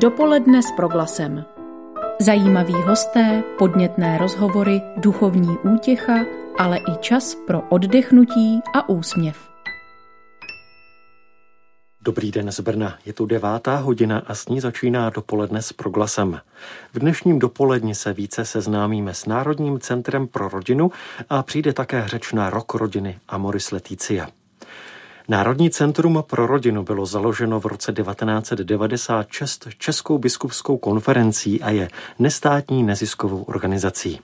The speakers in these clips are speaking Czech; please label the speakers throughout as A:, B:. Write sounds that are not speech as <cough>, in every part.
A: Dopoledne s proglasem. Zajímaví hosté, podnětné rozhovory, duchovní útěcha, ale i čas pro oddechnutí a úsměv.
B: Dobrý den z Brna, je tu devátá hodina a s ní začíná dopoledne s proglasem. V dnešním dopoledni se více seznámíme s Národním centrem pro rodinu a přijde také řeč na rok rodiny Amoris Leticia. Národní centrum pro rodinu bylo založeno v roce 1996 Českou biskupskou konferencí a je nestátní neziskovou organizací.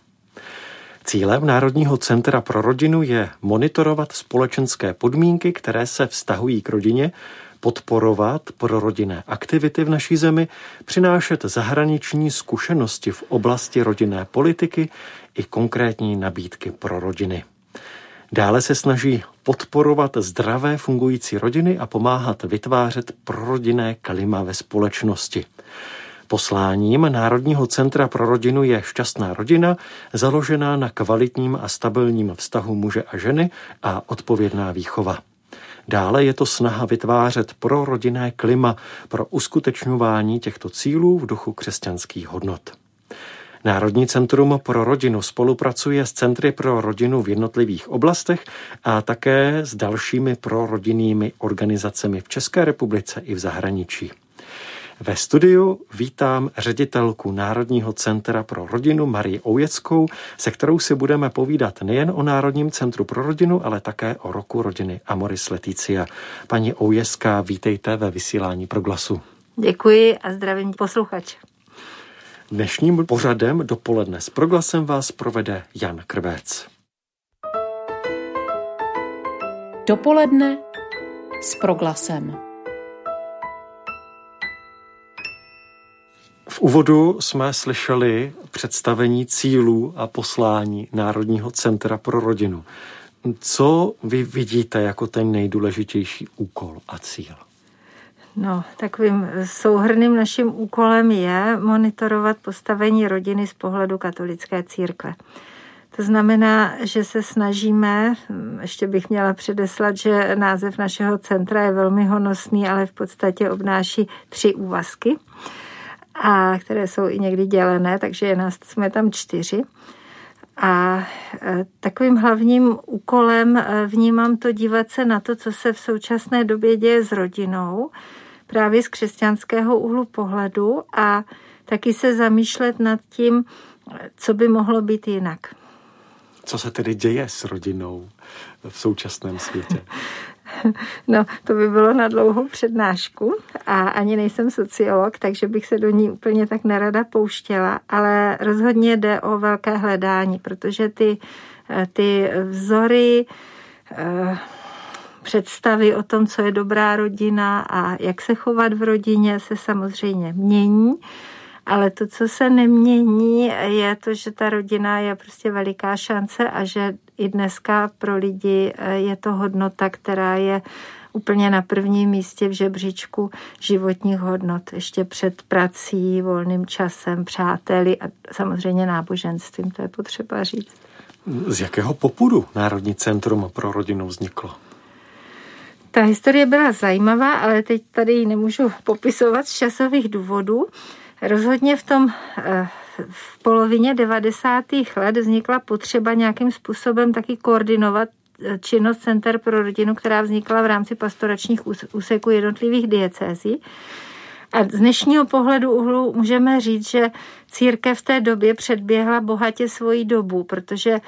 B: Cílem Národního centra pro rodinu je monitorovat společenské podmínky, které se vztahují k rodině, podporovat prorodinné aktivity v naší zemi, přinášet zahraniční zkušenosti v oblasti rodinné politiky i konkrétní nabídky pro rodiny. Dále se snaží podporovat zdravé fungující rodiny a pomáhat vytvářet prorodinné klima ve společnosti. Posláním Národního centra pro rodinu je šťastná rodina, založená na kvalitním a stabilním vztahu muže a ženy a odpovědná výchova. Dále je to snaha vytvářet pro rodinné klima pro uskutečňování těchto cílů v duchu křesťanských hodnot. Národní centrum pro rodinu spolupracuje s Centry pro rodinu v jednotlivých oblastech a také s dalšími prorodinnými organizacemi v České republice i v zahraničí. Ve studiu vítám ředitelku Národního centra pro rodinu Marii Oujeckou, se kterou si budeme povídat nejen o Národním centru pro rodinu, ale také o roku rodiny Amoris Leticia. Paní Oujecká, vítejte ve vysílání Proglasu.
C: Děkuji a zdravím posluchače.
B: Dnešním pořadem dopoledne s proglasem vás provede Jan Krvec.
A: Dopoledne s proglasem.
B: V úvodu jsme slyšeli představení cílů a poslání Národního centra pro rodinu. Co vy vidíte jako ten nejdůležitější úkol a cíl?
C: No, takovým souhrným naším úkolem je monitorovat postavení rodiny z pohledu katolické církve. To znamená, že se snažíme, ještě bych měla předeslat, že název našeho centra je velmi honosný, ale v podstatě obnáší tři úvazky, a které jsou i někdy dělené, takže je nás, jsme tam čtyři. A e, takovým hlavním úkolem e, vnímám to dívat se na to, co se v současné době děje s rodinou, právě z křesťanského úhlu pohledu a taky se zamýšlet nad tím, co by mohlo být jinak.
B: Co se tedy děje s rodinou v současném světě? <laughs>
C: No, to by bylo na dlouhou přednášku a ani nejsem sociolog, takže bych se do ní úplně tak nerada pouštěla, ale rozhodně jde o velké hledání, protože ty, ty vzory eh, představy o tom, co je dobrá rodina a jak se chovat v rodině, se samozřejmě mění. Ale to, co se nemění, je to, že ta rodina je prostě veliká šance a že i dneska pro lidi eh, je to hodnota, která je úplně na prvním místě v žebříčku životních hodnot, ještě před prací, volným časem, přáteli a samozřejmě náboženstvím, to je potřeba říct.
B: Z jakého popudu Národní centrum pro rodinu vzniklo?
C: Ta historie byla zajímavá, ale teď tady ji nemůžu popisovat z časových důvodů. Rozhodně v tom eh, v polovině 90. let vznikla potřeba nějakým způsobem taky koordinovat eh, činnost Center pro rodinu, která vznikla v rámci pastoračních úseků jednotlivých diecézí. A z dnešního pohledu uhlu můžeme říct, že církev v té době předběhla bohatě svoji dobu, protože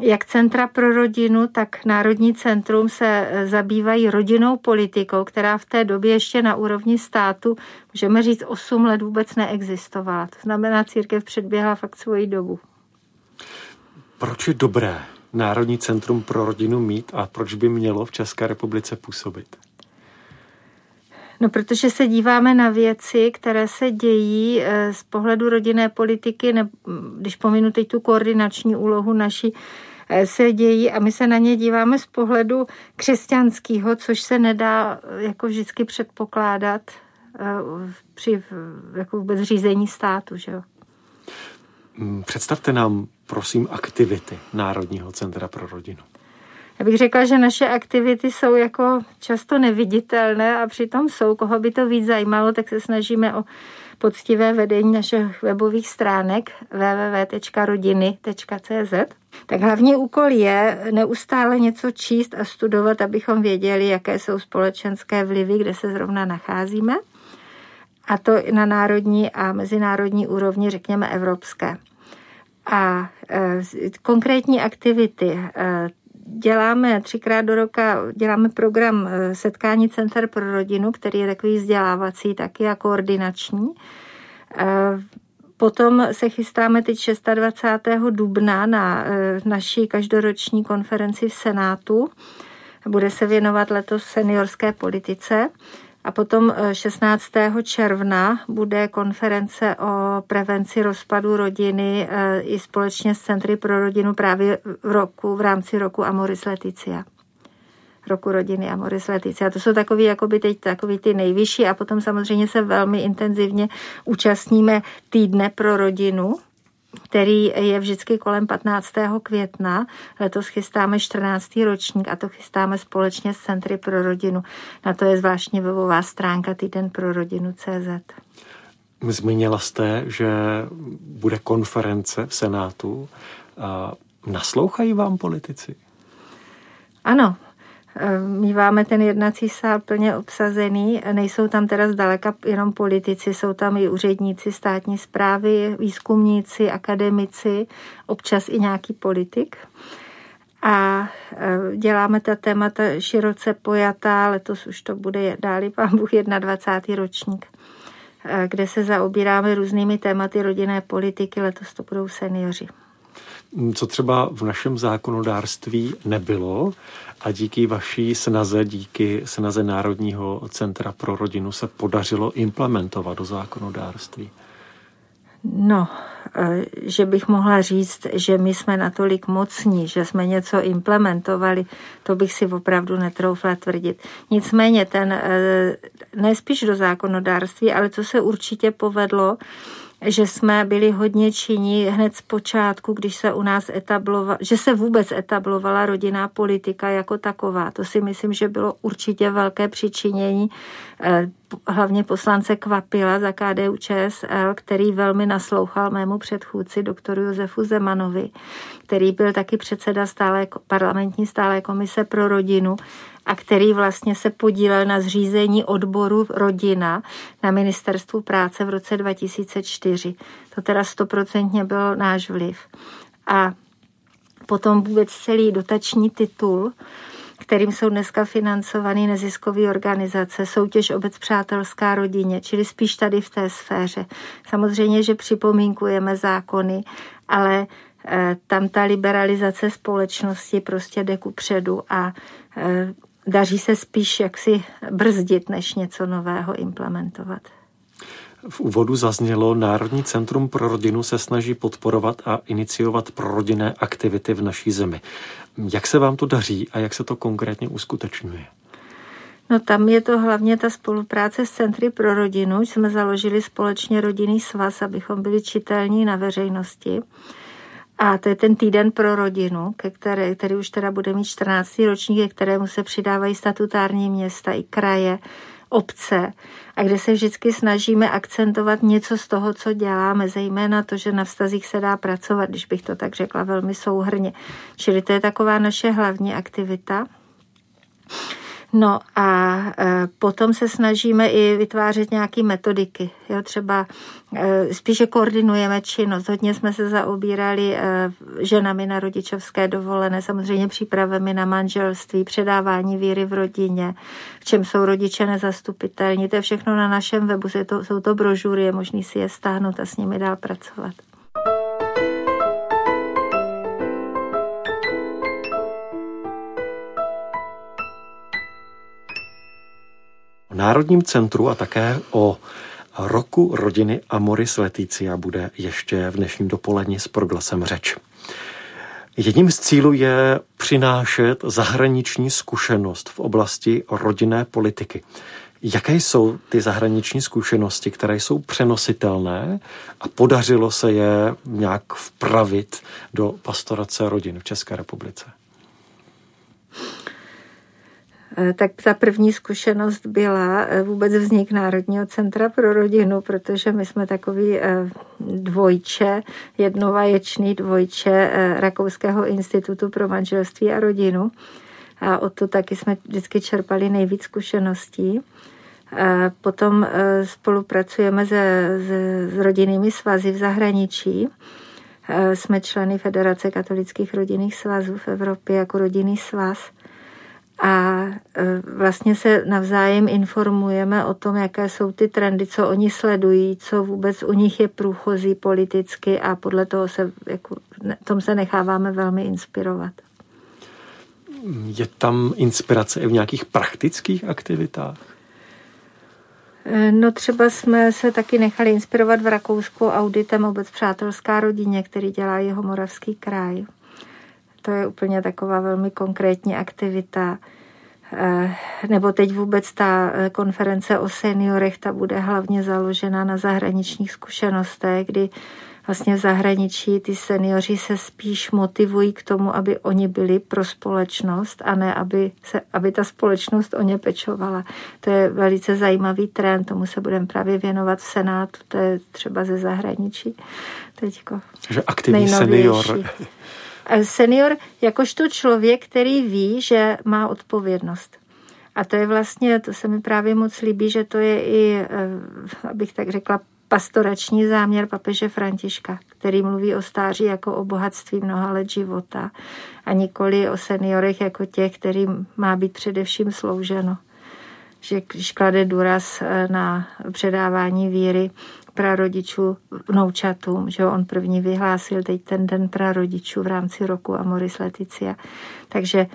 C: jak Centra pro rodinu, tak Národní centrum se e, zabývají rodinnou politikou, která v té době ještě na úrovni státu, můžeme říct, 8 let vůbec neexistovala. To znamená, církev předběhla fakt svoji dobu.
B: Proč je dobré Národní centrum pro rodinu mít a proč by mělo v České republice působit?
C: No, protože se díváme na věci, které se dějí eh, z pohledu rodinné politiky, ne, když pominu teď tu koordinační úlohu naší, eh, se dějí a my se na ně díváme z pohledu křesťanského, což se nedá eh, jako vždycky předpokládat při jako vůbec řízení státu. Že jo?
B: Mm, představte nám, prosím, aktivity Národního centra pro rodinu.
C: Já bych řekla, že naše aktivity jsou jako často neviditelné a přitom jsou, koho by to víc zajímalo, tak se snažíme o poctivé vedení našich webových stránek www.rodiny.cz. Tak hlavní úkol je neustále něco číst a studovat, abychom věděli, jaké jsou společenské vlivy, kde se zrovna nacházíme. A to na národní a mezinárodní úrovni, řekněme evropské. A e, konkrétní aktivity. E, děláme třikrát do roka, děláme program e, setkání Center pro rodinu, který je takový vzdělávací taky a koordinační. E, potom se chystáme teď 26. dubna na e, naší každoroční konferenci v Senátu. Bude se věnovat letos seniorské politice. A potom 16. Eh, června bude konference o prevenci rozpadu rodiny eh, i společně s Centry pro rodinu právě v roku, v rámci roku Amoris Leticia roku rodiny Amoris Leticia. To jsou takový, jakoby teď takový ty nejvyšší a potom samozřejmě se velmi intenzivně účastníme týdne pro rodinu, který je vždycky kolem 15. května. Letos chystáme 14. ročník a to chystáme společně s Centry pro rodinu. Na to je zvláštní webová stránka týden pro rodinu CZ.
B: Zmínila jste, že bude konference v Senátu. Naslouchají vám politici?
C: Ano, Míváme ten jednací sál plně obsazený. Nejsou tam teda zdaleka jenom politici, jsou tam i úředníci státní zprávy, výzkumníci, akademici, občas i nějaký politik. A e, děláme ta témata široce pojatá, letos už to bude dáli pán Bůh 21. ročník, e, kde se zaobíráme různými tématy rodinné politiky, letos to budou seniori.
B: Co třeba v našem zákonodárství nebylo, a díky vaší snaze, díky snaze Národního centra pro rodinu se podařilo implementovat do zákonodárství?
C: No, e, že bych mohla říct, že my jsme natolik mocní, že jsme něco implementovali, to bych si opravdu netroufla tvrdit. Nicméně ten, e, nespíš do zákonodárství, ale co se určitě povedlo, že jsme byli hodně činí hned z počátku, když se u nás etablovala, že se vůbec etablovala rodinná politika jako taková. To si myslím, že bylo určitě velké přičinění eh, hlavně poslance Kvapila za KDU ČSL, který velmi naslouchal mému předchůdci, doktoru Josefu Zemanovi, který byl taky předseda stále, parlamentní stále komise pro rodinu a který vlastně se podílel na zřízení odboru rodina na ministerstvu práce v roce 2004. To teda stoprocentně byl náš vliv. A potom vůbec celý dotační titul, kterým jsou dneska financovány neziskové organizace, soutěž obec přátelská rodině, čili spíš tady v té sféře. Samozřejmě, že připomínkujeme zákony, ale eh, tam ta liberalizace společnosti prostě jde ku předu a eh, daří se spíš jaksi brzdit, než něco nového implementovat.
B: V úvodu zaznělo, Národní centrum pro rodinu se snaží podporovat a iniciovat prorodinné aktivity v naší zemi. Jak se vám to daří a jak se to konkrétně uskutečňuje?
C: No tam je to hlavně ta spolupráce s Centry pro rodinu. Jsme založili společně rodinný svaz, abychom byli čitelní na veřejnosti. A to je ten týden pro rodinu, ke které, který už teda bude mít 14. ročník, ke kterému se přidávají statutární města i kraje, obce a kde se vždycky snažíme akcentovat něco z toho, co děláme, zejména to, že na vztazích se dá pracovat, když bych to tak řekla velmi souhrně. Čili to je taková naše hlavní aktivita. No a e, potom se snažíme i vytvářet nějaké metodiky. Jo, třeba e, spíše koordinujeme činnost. Hodně jsme se zaobírali e, ženami na rodičovské dovolené, samozřejmě přípravami na manželství, předávání víry v rodině, v čem jsou rodiče nezastupitelní. To je všechno na našem webu, jsou to, jsou to brožury, je možný si je stáhnout a s nimi dál pracovat.
B: Národním centru a také o roku rodiny Amoris Leticia bude ještě v dnešním dopoledni s proglasem řeč. Jedním z cílů je přinášet zahraniční zkušenost v oblasti rodinné politiky. Jaké jsou ty zahraniční zkušenosti, které jsou přenositelné a podařilo se je nějak vpravit do pastorace rodin v České republice?
C: Eh, tak ta první zkušenost byla eh, vůbec vznik Národního centra pro rodinu, protože my jsme takový eh, dvojče, jednovaječný dvojče Rakouského institutu pro manželství a rodinu. A o to taky jsme vždycky čerpali nejvíc zkušeností. Potom spolupracujeme se, se, s rodinnými svazy v zahraničí. Jsme členy Federace katolických rodinných svazů v Evropě jako rodinný svaz a e, vlastně se navzájem informujeme o tom, jaké jsou ty trendy, co oni sledují, co vůbec u nich je průchozí politicky a podle toho se, jako, tom se necháváme velmi inspirovat.
B: Je tam inspirace i v nějakých praktických aktivitách?
C: E, no třeba jsme se taky nechali inspirovat v Rakousku auditem Obec přátelská rodině, který dělá jeho Moravský kraj. To je úplně taková velmi konkrétní aktivita. Eh, nebo teď vůbec ta eh, konference o seniorech, ta bude hlavně založena na zahraničních zkušenostech, kdy vlastně v zahraničí ty seniori se spíš motivují k tomu, aby oni byli pro společnost a ne, aby, se, aby ta společnost o ně pečovala. To je velice zajímavý trend, tomu se budeme právě věnovat v Senátu, to je třeba ze zahraničí. Teďko.
B: Takže aktivní senior.
C: Senior jakožto člověk, který ví, že má odpovědnost. A to je vlastně, to se mi právě moc líbí, že to je i, eh, abych tak řekla, pastorační záměr papeže Františka, který mluví o stáří jako o bohatství mnoha let života a nikoli o seniorech jako těch, kterým má být především slouženo. Že když klade důraz eh, na předávání víry prarodičů vnoučatům, že on první vyhlásil teď ten den prarodičů v rámci roku Amoris Leticia. Takže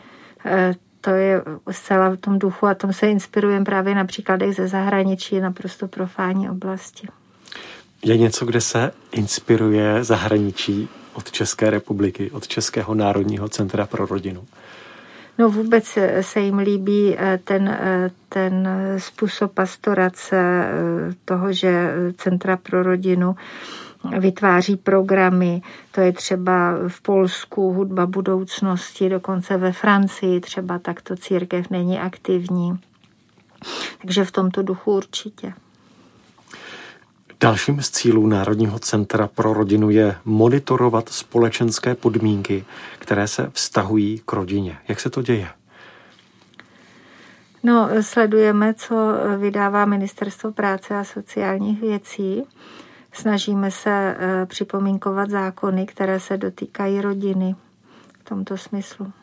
C: eh, to je zcela v tom duchu a tom se inspirujeme právě na příkladech ze zahraničí, naprosto profání oblasti.
B: Je něco, kde se inspiruje zahraničí od České republiky, od Českého národního centra pro rodinu?
C: No vůbec se jim líbí eh, ten, eh, ten způsob pastorace eh, toho, že Centra pro rodinu vytváří programy, to je třeba v Polsku hudba budoucnosti, dokonce ve Francii třeba takto církev není aktivní. Takže v tomto duchu určitě.
B: Dalším z cílů Národního centra pro rodinu je monitorovat společenské podmínky, které se vztahují k rodině. Jak se to děje?
C: No, sledujeme, co vydává Ministerstvo práce a sociálních věcí. Snažíme se eh, připomínkovat zákony, které se dotýkají rodiny v tomto smyslu.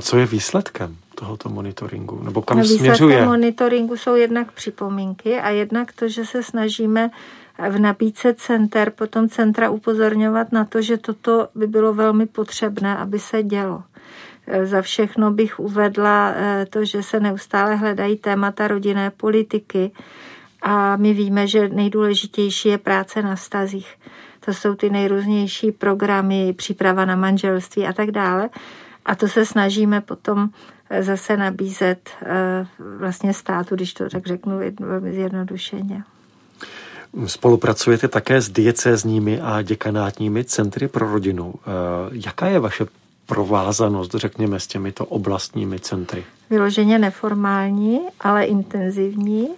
B: Co je výsledkem tohoto monitoringu? Nebo kam no, směřuje?
C: monitoringu jsou jednak připomínky a jednak to, že se snažíme v nabídce center, potom centra upozorňovat na to, že toto by bylo velmi potřebné, aby se dělo. E, za všechno bych uvedla e, to, že se neustále hledají témata rodinné politiky a my víme, že nejdůležitější je práce na stazích. To jsou ty nejrůznější programy, příprava na manželství a tak dále. A to se snažíme potom e, zase nabízet vlastně státu, když to tak řeknu velmi zjednodušeně.
B: Spolupracujete také s diecézními a děkanátními centry pro rodinu. Eh, jaká je vaše provázanost, řekněme, s těmito oblastními centry?
C: Vyloženě neformální, ale intenzivní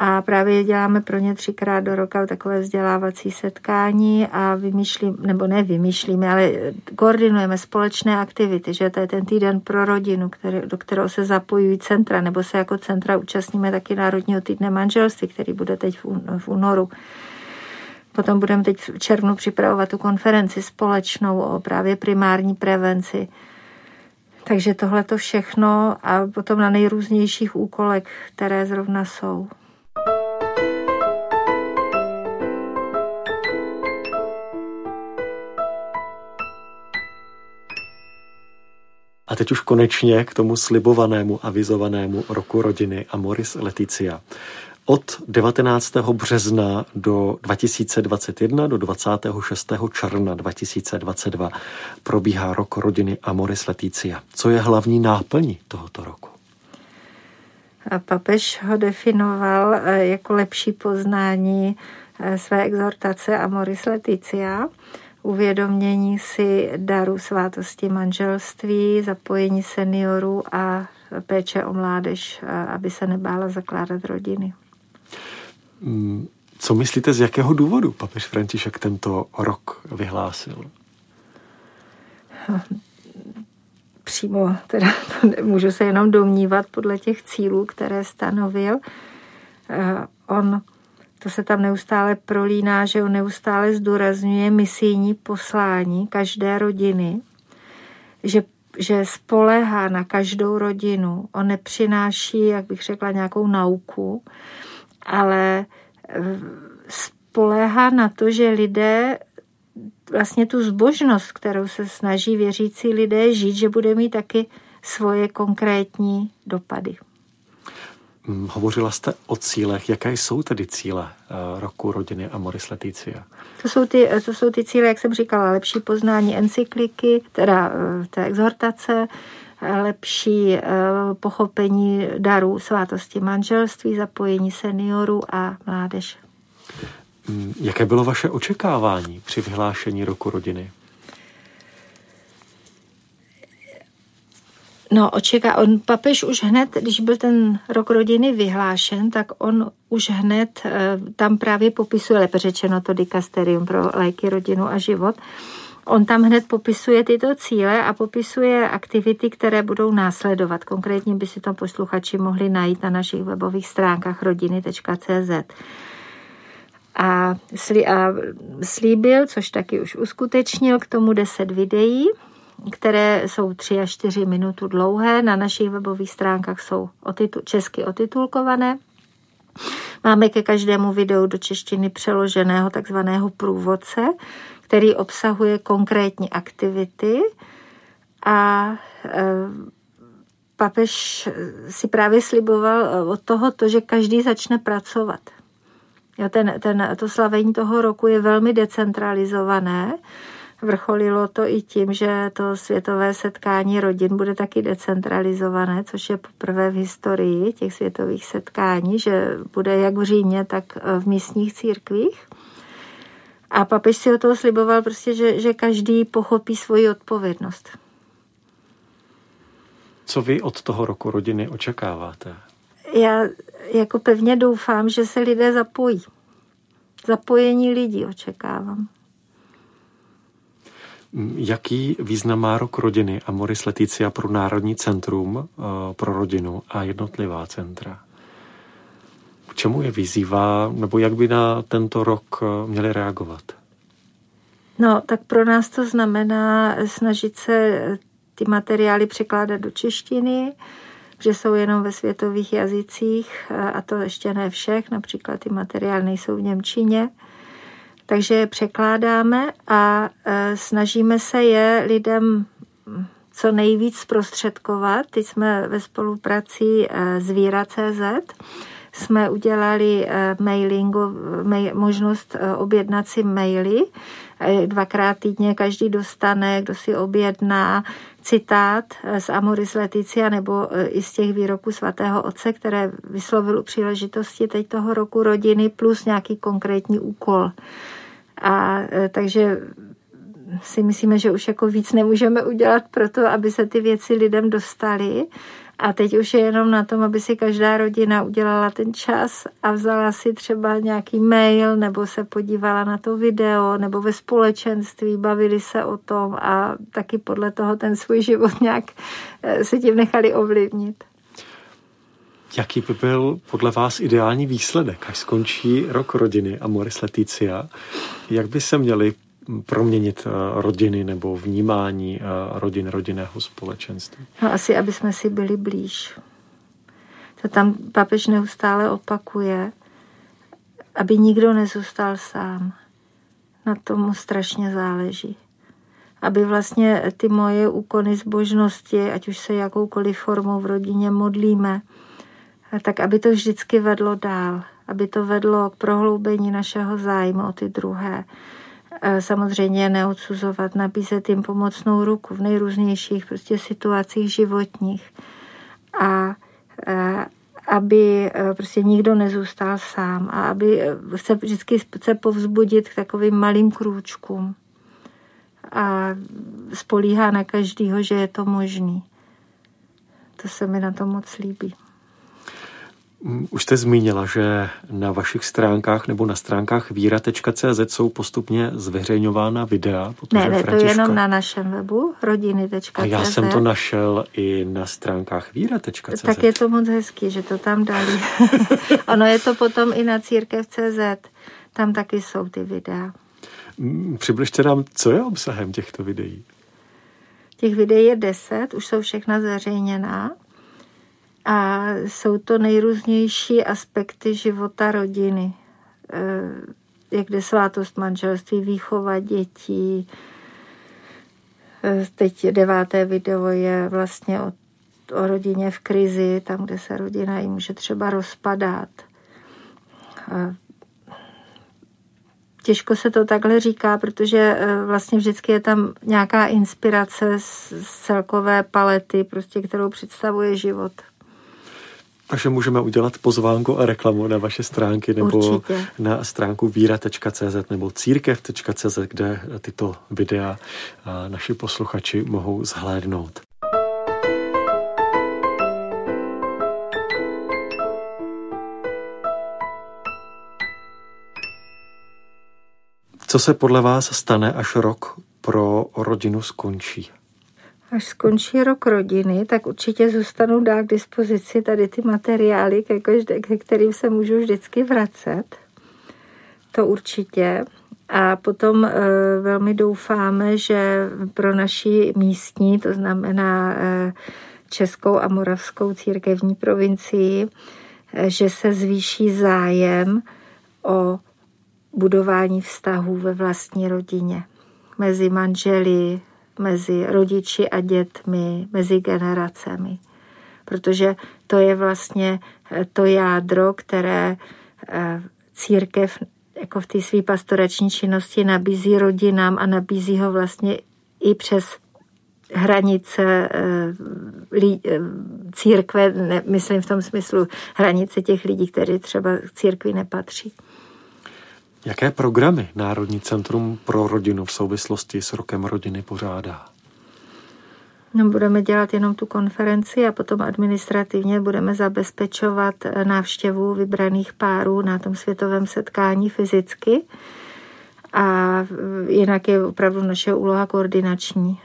C: a právě děláme pro ně třikrát do roka takové vzdělávací setkání a vymýšlím, nebo ne vymýšlíme, ale koordinujeme společné aktivity, že to je ten týden pro rodinu, který, do kterého se zapojují centra, nebo se jako centra účastníme taky Národního týdne manželství, který bude teď v únoru. Potom budeme teď v červnu připravovat tu konferenci společnou o právě primární prevenci. Takže tohle to všechno a potom na nejrůznějších úkolech, které zrovna jsou.
B: A teď už konečně k tomu slibovanému, avizovanému roku rodiny Amoris Leticia. Od 19. března do 2021 do 26. června 2022 probíhá rok rodiny Amoris Leticia. Co je hlavní náplní tohoto roku?
C: A papež ho definoval eh, jako lepší poznání eh, své exhortace Amoris Leticia uvědomění si daru svátosti manželství, zapojení seniorů a péče o mládež, aby se nebála zakládat rodiny.
B: Mm, co myslíte, z jakého důvodu papež František tento rok vyhlásil?
C: Přímo teda to můžu se jenom domnívat podle těch cílů, které stanovil. Eh, on, to se tam neustále prolíná, že on neustále zdůrazňuje misijní poslání každé rodiny, že že spolehá na každou rodinu. On nepřináší, jak bych řekla, nějakou nauku, ale eh, spoléhá na to, že lidé vlastně tu zbožnost, kterou se snaží věřící lidé žít, že bude mít taky svoje konkrétní dopady.
B: Mm, hovořila jste o cílech. Jaké jsou tedy cíle eh, roku rodiny Amoris Leticia?
C: To jsou, ty, to jsou ty cíle, jak jsem říkala, lepší poznání encykliky, teda eh, té exhortace, lepší eh, pochopení darů svátosti manželství, zapojení seniorů a mládeže.
B: Mm, jaké bylo vaše očekávání při vyhlášení roku rodiny?
C: No, očeká, on papež už hned, když byl ten rok rodiny vyhlášen, tak on už hned eh, tam právě popisuje, lépe řečeno to dikasterium pro léky, rodinu a život, On tam hned popisuje tyto cíle a popisuje aktivity, které budou následovat. Konkrétně by si to posluchači mohli najít na našich webových stránkách rodiny.cz. A slíbil, což taky už uskutečnil, k tomu 10 videí, které jsou 3 až 4 minuty dlouhé. Na našich webových stránkách jsou otitul, česky otitulkované. Máme ke každému videu do češtiny přeloženého takzvaného průvodce, který obsahuje konkrétní aktivity a e, papež si právě sliboval od toho to, že každý začne pracovat. Jo, ten, ten, to slavení toho roku je velmi decentralizované. Vrcholilo to i tím, že to světové setkání rodin bude taky decentralizované, což je poprvé v historii těch světových setkání, že bude jak v Římě, tak v místních církvích. A papež si o toho sliboval prostě, že, že každý pochopí svoji odpovědnost.
B: Co vy od toho roku rodiny očekáváte?
C: Já jako pevně doufám, že se lidé zapojí. Zapojení lidí očekávám.
B: Jaký význam má rok rodiny a Moris Leticia pro Národní centrum eh, pro rodinu a jednotlivá centra? čemu je vyzývá, nebo jak by na tento rok eh, měli reagovat?
C: No, tak pro nás to znamená snažit se ty materiály překládat do češtiny, že jsou jenom ve světových jazycích eh, a to ještě ne všech, například ty materiály nejsou v Němčině. Takže je překládáme a eh, snažíme se je lidem co nejvíc zprostředkovat. Teď jsme ve spolupráci s Víra.cz, jsme udělali eh, mailingu, mail, možnost objednat si maily. Dvakrát týdně každý dostane, kdo si objedná citát z Amoris Leticia nebo i z těch výroků svatého otce, které vyslovil u příležitosti teď toho roku rodiny, plus nějaký konkrétní úkol. A takže si myslíme, že už jako víc nemůžeme udělat pro to, aby se ty věci lidem dostaly. A teď už je jenom na tom, aby si každá rodina udělala ten čas a vzala si třeba nějaký mail nebo se podívala na to video nebo ve společenství, bavili se o tom a taky podle toho ten svůj život nějak eh, se tím nechali ovlivnit.
B: Jaký by byl podle vás ideální výsledek, až skončí rok rodiny a Moris Leticia? Jak by se měli proměnit eh, rodiny nebo vnímání eh, rodin, rodinného společenství?
C: No asi, aby jsme si byli blíž. To tam papež neustále opakuje, aby nikdo nezůstal sám. Na tomu strašně záleží. Aby vlastně ty moje úkony zbožnosti, ať už se jakoukoliv formou v rodině modlíme, tak aby to vždycky vedlo dál. Aby to vedlo k prohloubení našeho zájmu o ty druhé samozřejmě neodsuzovat, nabízet jim pomocnou ruku v nejrůznějších prostě situacích životních. A, aby prostě nikdo nezůstal sám a aby se vždycky chce povzbudit k takovým malým krůčkům a spolíhá na každýho, že je to možný. to se mi na to moc líbí.
B: Mm, už jste zmínila, že na vašich stránkách nebo na stránkách víra.cz jsou postupně zveřejňována videa.
C: Ne, ne, Františka... to je jenom na našem webu rodiny.cz.
B: A já jsem to našel i na stránkách víra.cz.
C: Tak je to moc hezký, že to tam dali. <laughs> ono je to potom i na církev.cz. Tam taky jsou ty videa.
B: Mm, přibližte nám, co je obsahem těchto videí.
C: Těch videí je deset, už jsou všechna zveřejněná a jsou to nejrůznější aspekty života rodiny. Eh, jak jde svátost manželství, výchova dětí. Eh, teď deváté video je vlastně o, o rodině v krizi, tam, kde se rodina i může třeba rozpadat. Těžko se to takhle říká, protože vlastně vždycky je tam nějaká inspirace z celkové palety, prostě, kterou představuje život
B: takže můžeme udělat pozvánku a reklamu na vaše stránky nebo
C: Určitě.
B: na stránku víra.cz nebo církev.cz, kde tyto videa naši posluchači mohou zhlédnout. Co se podle vás stane, až rok pro rodinu skončí?
C: Až skončí rok rodiny, tak určitě zůstanou dál k dispozici tady ty materiály, ke kterým se můžu vždycky vracet. To určitě. A potom e, velmi doufáme, že pro naši místní, to znamená e, Českou a Moravskou církevní provincii, e, že se zvýší zájem o budování vztahů ve vlastní rodině mezi manželi, mezi rodiči a dětmi, mezi generacemi. Protože to je vlastně eh, to jádro, které eh, církev jako v té své pastorační činnosti nabízí rodinám a nabízí ho vlastně i přes hranice eh, církve, myslím v tom smyslu hranice těch lidí, kteří třeba k církvi nepatří.
B: Jaké programy Národní centrum pro rodinu v souvislosti s rokem rodiny pořádá?
C: No, budeme dělat jenom tu konferenci a potom administrativně budeme zabezpečovat návštěvu vybraných párů na tom světovém setkání fyzicky. A jinak je opravdu naše úloha koordinační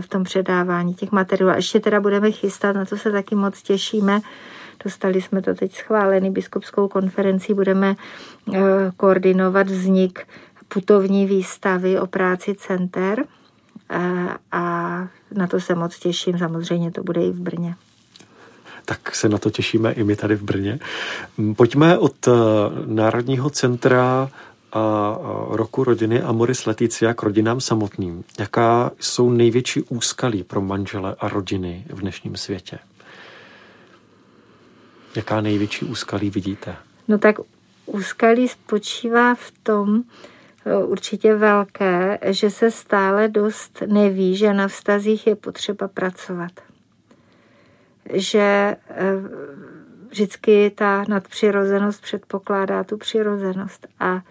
C: v tom předávání těch materiálů. A ještě teda budeme chystat, na to se taky moc těšíme, Dostali jsme to teď schválený biskupskou konferencí. Budeme eh, koordinovat vznik putovní výstavy o práci center eh, a na to se moc těším. Samozřejmě to bude i v Brně
B: tak se na to těšíme i my tady v Brně. Pojďme od eh, Národního centra a roku rodiny Amoris Leticia k rodinám samotným. Jaká jsou největší úskalí pro manžele a rodiny v dnešním světě? Jaká největší úskalí vidíte?
C: No tak úskalí spočívá v tom, e, určitě velké, že se stále dost neví, že na vztazích je potřeba pracovat. Že e, vždycky ta nadpřirozenost předpokládá tu přirozenost a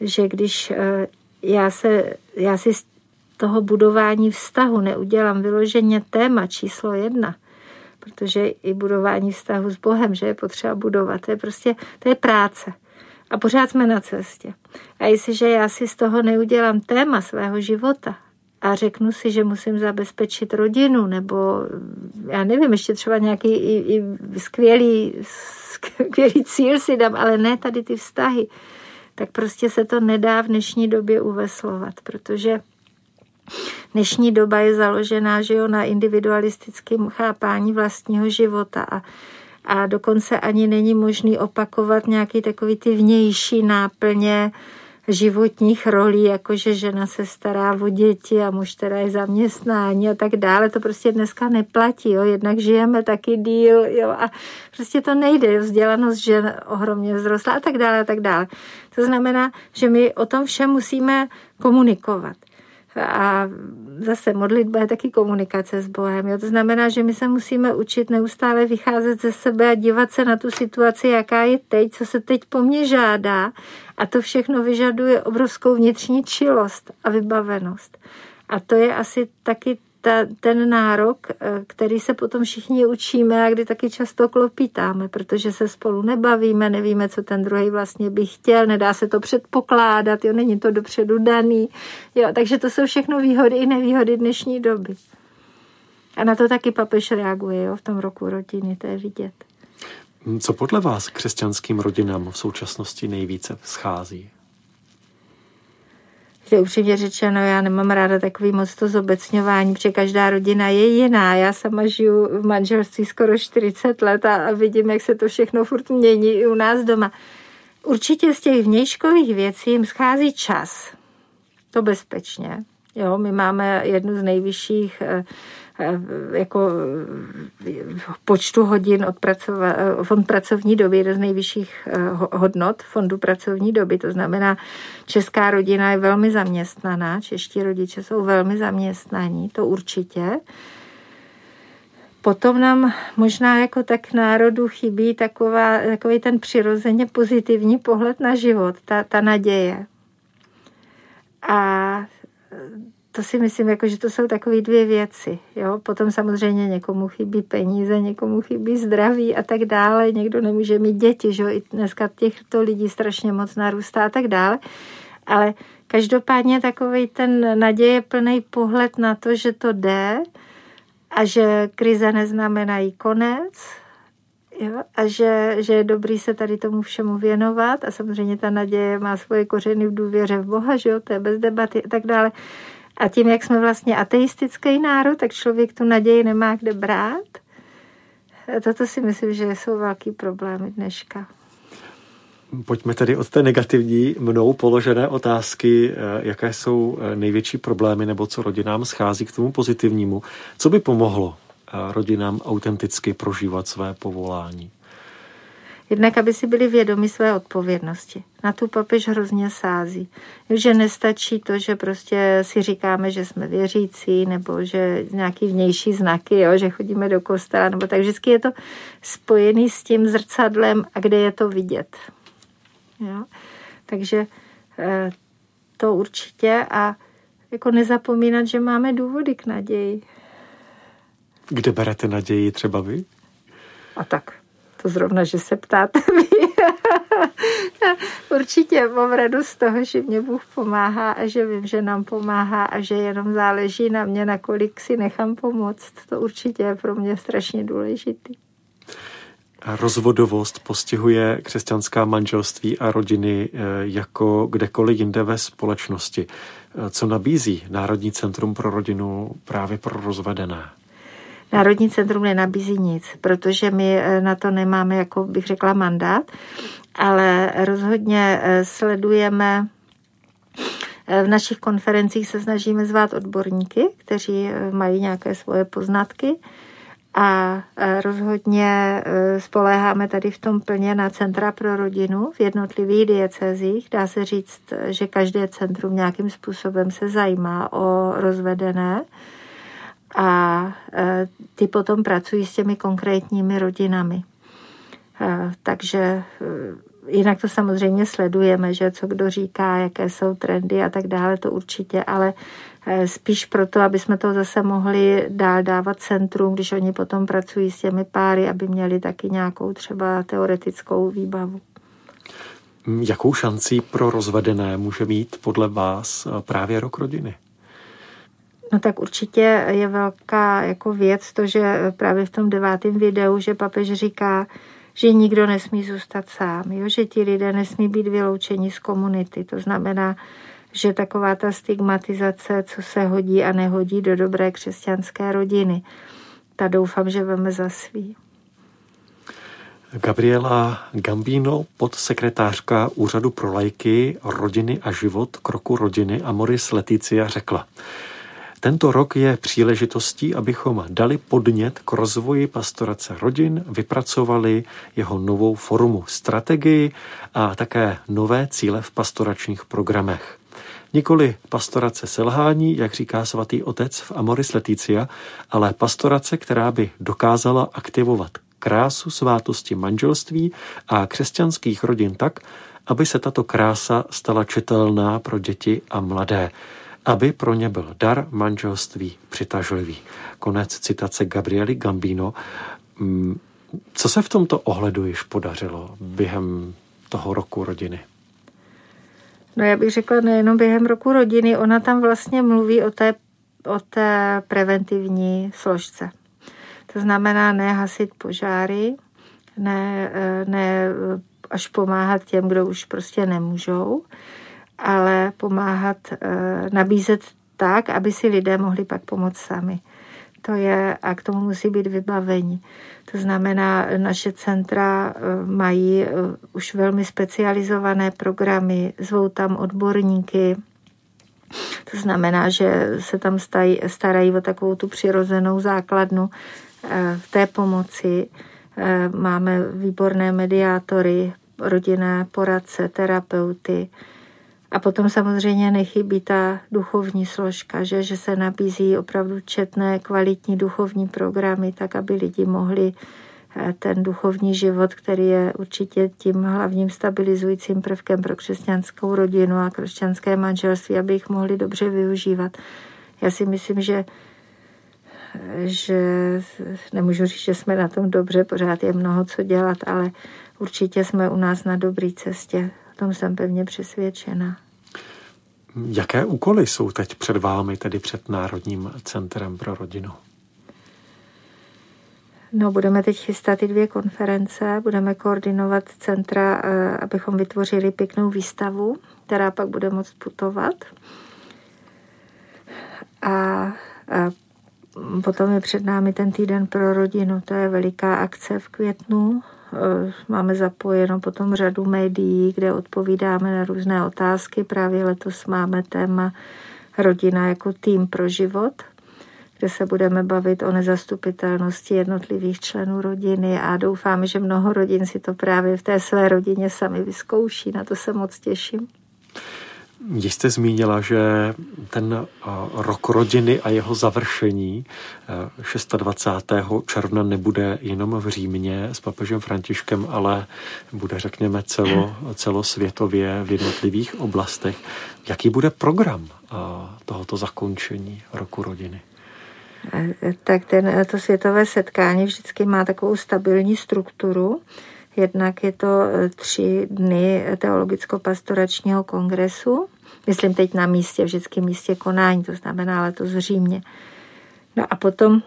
C: že když e, já, se, já si z toho budování vztahu neudělám vyloženě téma číslo jedna – protože i budování vztahu s Bohem, že je potřeba budovat, to je prostě, to je práce. A pořád jsme na cestě. A jestliže já si z toho neudělám téma svého života a řeknu si, že musím zabezpečit rodinu, nebo já nevím, ještě třeba nějaký i, i skvělý, skvělý cíl si dám, ale ne tady ty vztahy, tak prostě se to nedá v dnešní době uveslovat, protože Dnešní doba je založená že jo, na individualistickém chápání vlastního života a, a dokonce ani není možný opakovat nějaký takový ty vnější náplně životních rolí, jako že žena se stará o děti a muž teda je zaměstnání a tak dále. To prostě dneska neplatí. Jo. Jednak žijeme taky díl jo, a prostě to nejde. Vzdělanost žen ohromně vzrostla a tak dále a tak dále. To znamená, že my o tom všem musíme komunikovat. A zase modlitba je taky komunikace s Bohem. Jo? To znamená, že my se musíme učit neustále vycházet ze sebe a dívat se na tu situaci, jaká je teď, co se teď po mně žádá. A to všechno vyžaduje obrovskou vnitřní čilost a vybavenost. A to je asi taky ta, ten nárok, eh, který se potom všichni učíme a kdy taky často klopítáme, protože se spolu nebavíme, nevíme, co ten druhý vlastně by chtěl, nedá se to předpokládat, jo, není to dopředu daný. Jo, takže to jsou všechno výhody i nevýhody dnešní doby. A na to taky papež reaguje jo, v tom roku rodiny, to je vidět.
B: Co podle vás křesťanským rodinám v současnosti nejvíce schází?
C: Že upřímně řečeno, já nemám ráda takový moc to zobecňování, protože každá rodina je jiná. Já sama žiju v manželství skoro 40 let a, a vidím, jak se to všechno furt mění i u nás doma. Určitě z těch vnějškových věcí jim schází čas. To bezpečně. Jo, my máme jednu z nejvyšších eh, jako eh, počtu hodin odpracova, eh, fond pracovní doby, jeden z nejvyšších hodnot fondu pracovní doby. To znamená, česká rodina je velmi zaměstnaná, čeští rodiče jsou velmi zaměstnaní, to určitě. Potom nám možná jako tak národu chybí taková, takový ten přirozeně pozitivní pohled na život, ta, ta naděje. A to si myslím, jako, že to jsou takové dvě věci. Jo? Potom samozřejmě někomu chybí peníze, někomu chybí zdraví a tak dále. Někdo nemůže mít děti, že jo? I dneska těchto lidí strašně moc narůstá a tak dále. Ale každopádně takový ten naděje plný pohled na to, že to jde a že krize neznamenají konec, Jo? A že, že je dobrý se tady tomu všemu věnovat a samozřejmě ta naděje má svoje kořeny v důvěře v Boha, že jo? to je bez debaty a tak dále. A tím, jak jsme vlastně ateistický národ, tak člověk tu naději nemá kde brát. Toto si myslím, že jsou velký problémy dneška.
B: Pojďme tedy od té negativní mnou položené otázky, eh, jaké jsou eh, největší problémy nebo co rodinám schází k tomu pozitivnímu. Co by pomohlo eh, rodinám autenticky prožívat své povolání?
C: Jednak, aby si byli vědomi své odpovědnosti. Na tu papež hrozně sází. Že nestačí to, že prostě si říkáme, že jsme věřící, nebo že nějaký vnější znaky, jo, že chodíme do kostela, nebo tak vždycky je to spojený s tím zrcadlem a kde je to vidět. Jo? Takže eh, to určitě a jako nezapomínat, že máme důvody k naději.
B: Kde berete naději třeba vy?
C: A tak to zrovna, že se ptáte <laughs> vy. Určitě mám radost z toho, že mě Bůh pomáhá a že vím, že nám pomáhá a že jenom záleží na mě, nakolik si nechám pomoct. To určitě je pro mě strašně důležitý.
B: Rozvodovost postihuje křesťanská manželství a rodiny eh, jako kdekoliv jinde ve společnosti. Eh, co nabízí Národní centrum pro rodinu právě pro rozvedené?
C: Národní centrum nenabízí nic, protože my eh, na to nemáme, jako bych řekla, mandát, ale rozhodně eh, sledujeme eh, v našich konferencích se snažíme zvát odborníky, kteří mají nějaké svoje poznatky a rozhodně spoléháme tady v tom plně na Centra pro rodinu v jednotlivých diecezích. Dá se říct, že každé centrum nějakým způsobem se zajímá o rozvedené a e, ty potom pracují s těmi konkrétními rodinami. E, takže e, jinak to samozřejmě sledujeme, že co kdo říká, jaké jsou trendy a tak dále, to určitě, ale spíš proto, aby jsme to zase mohli dál dávat centrum, když oni potom pracují s těmi páry, aby měli taky nějakou třeba teoretickou výbavu.
B: Jakou šancí pro rozvedené může mít podle vás právě rok rodiny?
C: No tak určitě je velká jako věc to, že právě v tom devátém videu, že papež říká, že nikdo nesmí zůstat sám, jo? že ti lidé nesmí být vyloučeni z komunity. To znamená, že taková ta stigmatizace, co se hodí a nehodí do dobré křesťanské rodiny, ta doufám, že veme za svý.
B: Gabriela Gambino, podsekretářka Úřadu pro lajky, rodiny a život kroku rodiny Amoris Leticia řekla – tento rok je příležitostí, abychom dali podnět k rozvoji pastorace rodin, vypracovali jeho novou formu, strategii a také nové cíle v pastoračních programech. Nikoli pastorace selhání, jak říká svatý otec v Amoris Leticia, ale pastorace, která by dokázala aktivovat krásu svátosti manželství a křesťanských rodin tak, aby se tato krása stala čitelná pro děti a mladé aby pro ně byl dar manželství přitažlivý. Konec citace Gabriely Gambino. Mm, co se v tomto ohledu již podařilo během toho roku rodiny?
C: No já bych řekla nejenom během roku rodiny, ona tam vlastně mluví o té, o té preventivní složce. To znamená ne hasit požáry, ne, eh, ne až pomáhat těm, kdo už prostě nemůžou, ale pomáhat, eh, nabízet tak, aby si lidé mohli pak pomoct sami. To je, a k tomu musí být vybavení. To znamená, naše centra eh, mají eh, už velmi specializované programy, zvou tam odborníky, to znamená, že se tam stají, starají o takovou tu přirozenou základnu v té pomoci. Máme výborné mediátory, rodinné poradce, terapeuty. A potom samozřejmě nechybí ta duchovní složka, že, že se nabízí opravdu četné kvalitní duchovní programy, tak aby lidi mohli eh, ten duchovní život, který je určitě tím hlavním stabilizujícím prvkem pro křesťanskou rodinu a křesťanské manželství, aby jich mohli dobře využívat. Já si myslím, že že nemůžu říct, že jsme na tom dobře, pořád je mnoho co dělat, ale určitě jsme u nás na dobré cestě. O tom jsem pevně přesvědčena.
B: Jaké úkoly jsou teď před vámi, tedy před Národním centrem pro rodinu?
C: No, budeme teď chystat i dvě konference, budeme koordinovat centra, eh, abychom vytvořili pěknou výstavu, která pak bude moct putovat. A potom je před námi ten týden pro rodinu, to je veliká akce v květnu, máme zapojeno potom řadu médií, kde odpovídáme na různé otázky. Právě letos máme téma rodina jako tým pro život, kde se budeme bavit o nezastupitelnosti jednotlivých členů rodiny a doufáme, že mnoho rodin si to právě v té své rodině sami vyzkouší. Na to se moc těším.
B: Jste zmínila, že ten rok rodiny a jeho završení 26. června nebude jenom v Římě s papežem Františkem, ale bude, řekněme, celo, celosvětově v jednotlivých oblastech. Jaký bude program tohoto zakončení roku rodiny?
C: Tak ten, to světové setkání vždycky má takovou stabilní strukturu. Jednak je to e, tři dny teologicko-pastoračního kongresu, myslím teď na místě, vždycky místě konání, to znamená letos v Římě. No a potom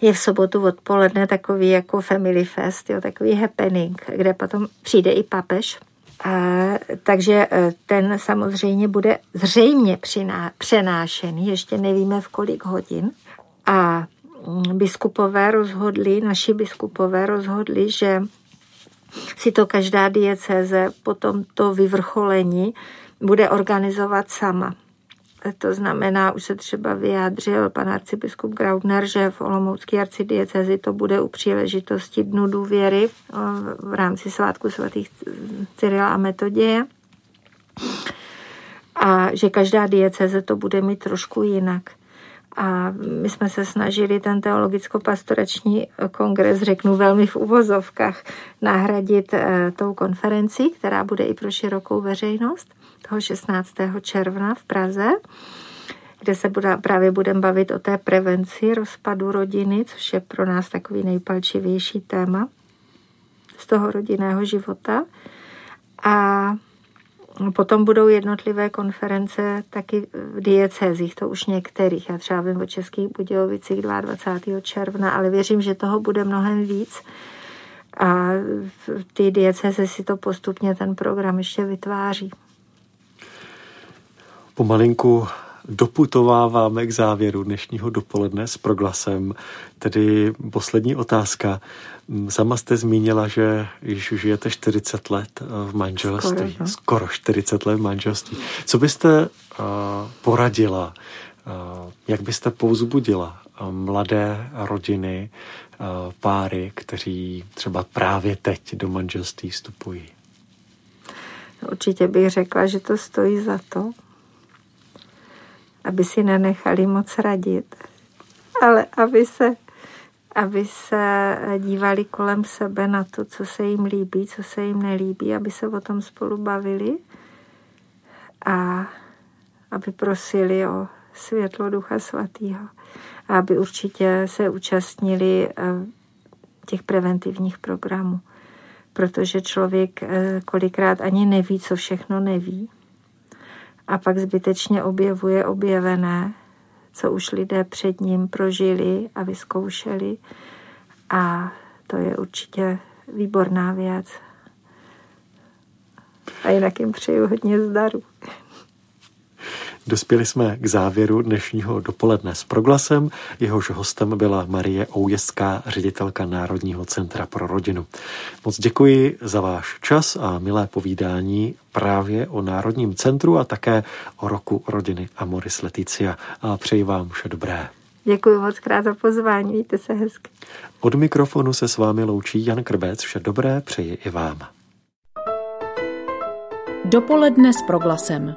C: je v sobotu odpoledne takový jako family fest, jo, takový happening, kde potom přijde i papež. A, takže e, ten samozřejmě bude zřejmě přiná, přenášený, ještě nevíme v kolik hodin. A mm, biskupové rozhodli, naši biskupové rozhodli, že si to každá diecéze potom to vyvrcholení bude organizovat sama. To znamená, už se třeba vyjádřil pan arcibiskup Graudner, že v Olomoucké arcidiecezi to bude u příležitosti Dnu důvěry v rámci svátku svatých Cyrila a Metoděje. A že každá dieceze to bude mít trošku jinak. A my jsme se snažili ten teologicko-pastorační kongres, řeknu velmi v uvozovkách, nahradit eh, tou konferenci, která bude i pro širokou veřejnost 16. června v Praze, kde se bude, právě budeme bavit o té prevenci rozpadu rodiny, což je pro nás takový nejpalčivější téma z toho rodinného života. A Potom budou jednotlivé konference taky v diecezích, to už některých. Já třeba vím o Českých Budějovicích 22. června, ale věřím, že toho bude mnohem víc. A ty dieceze si to postupně ten program ještě vytváří.
B: Pomalinku doputováváme k závěru dnešního dopoledne s proglasem. Tedy poslední otázka. Sama jste zmínila, že již žijete 40 let v manželství. Skoro, no. Skoro 40 let v manželství. Co byste uh, poradila, uh, jak byste pouzbudila uh, mladé rodiny, uh, páry, kteří třeba právě teď do manželství vstupují?
C: Určitě bych řekla, že to stojí za to, aby si nenechali moc radit, ale aby se, aby se dívali kolem sebe na to, co se jim líbí, co se jim nelíbí, aby se o tom spolu bavili a aby prosili o světlo Ducha Svatého a aby určitě se účastnili eh, těch preventivních programů. Protože člověk eh, kolikrát ani neví, co všechno neví. A pak zbytečně objevuje objevené, co už lidé před ním prožili a vyzkoušeli. A to je určitě výborná věc. A jinak jim přeju hodně zdaru.
B: Dospěli jsme k závěru dnešního dopoledne s proglasem. Jehož hostem byla Marie Oujestská, ředitelka Národního centra pro rodinu. Moc děkuji za váš čas a milé povídání právě o Národním centru a také o roku rodiny Amoris Leticia. A přeji vám vše dobré.
C: Děkuji moc krát za pozvání, víte se hezky.
B: Od mikrofonu se s vámi loučí Jan Krbec. Vše dobré přeji i vám.
A: Dopoledne s proglasem.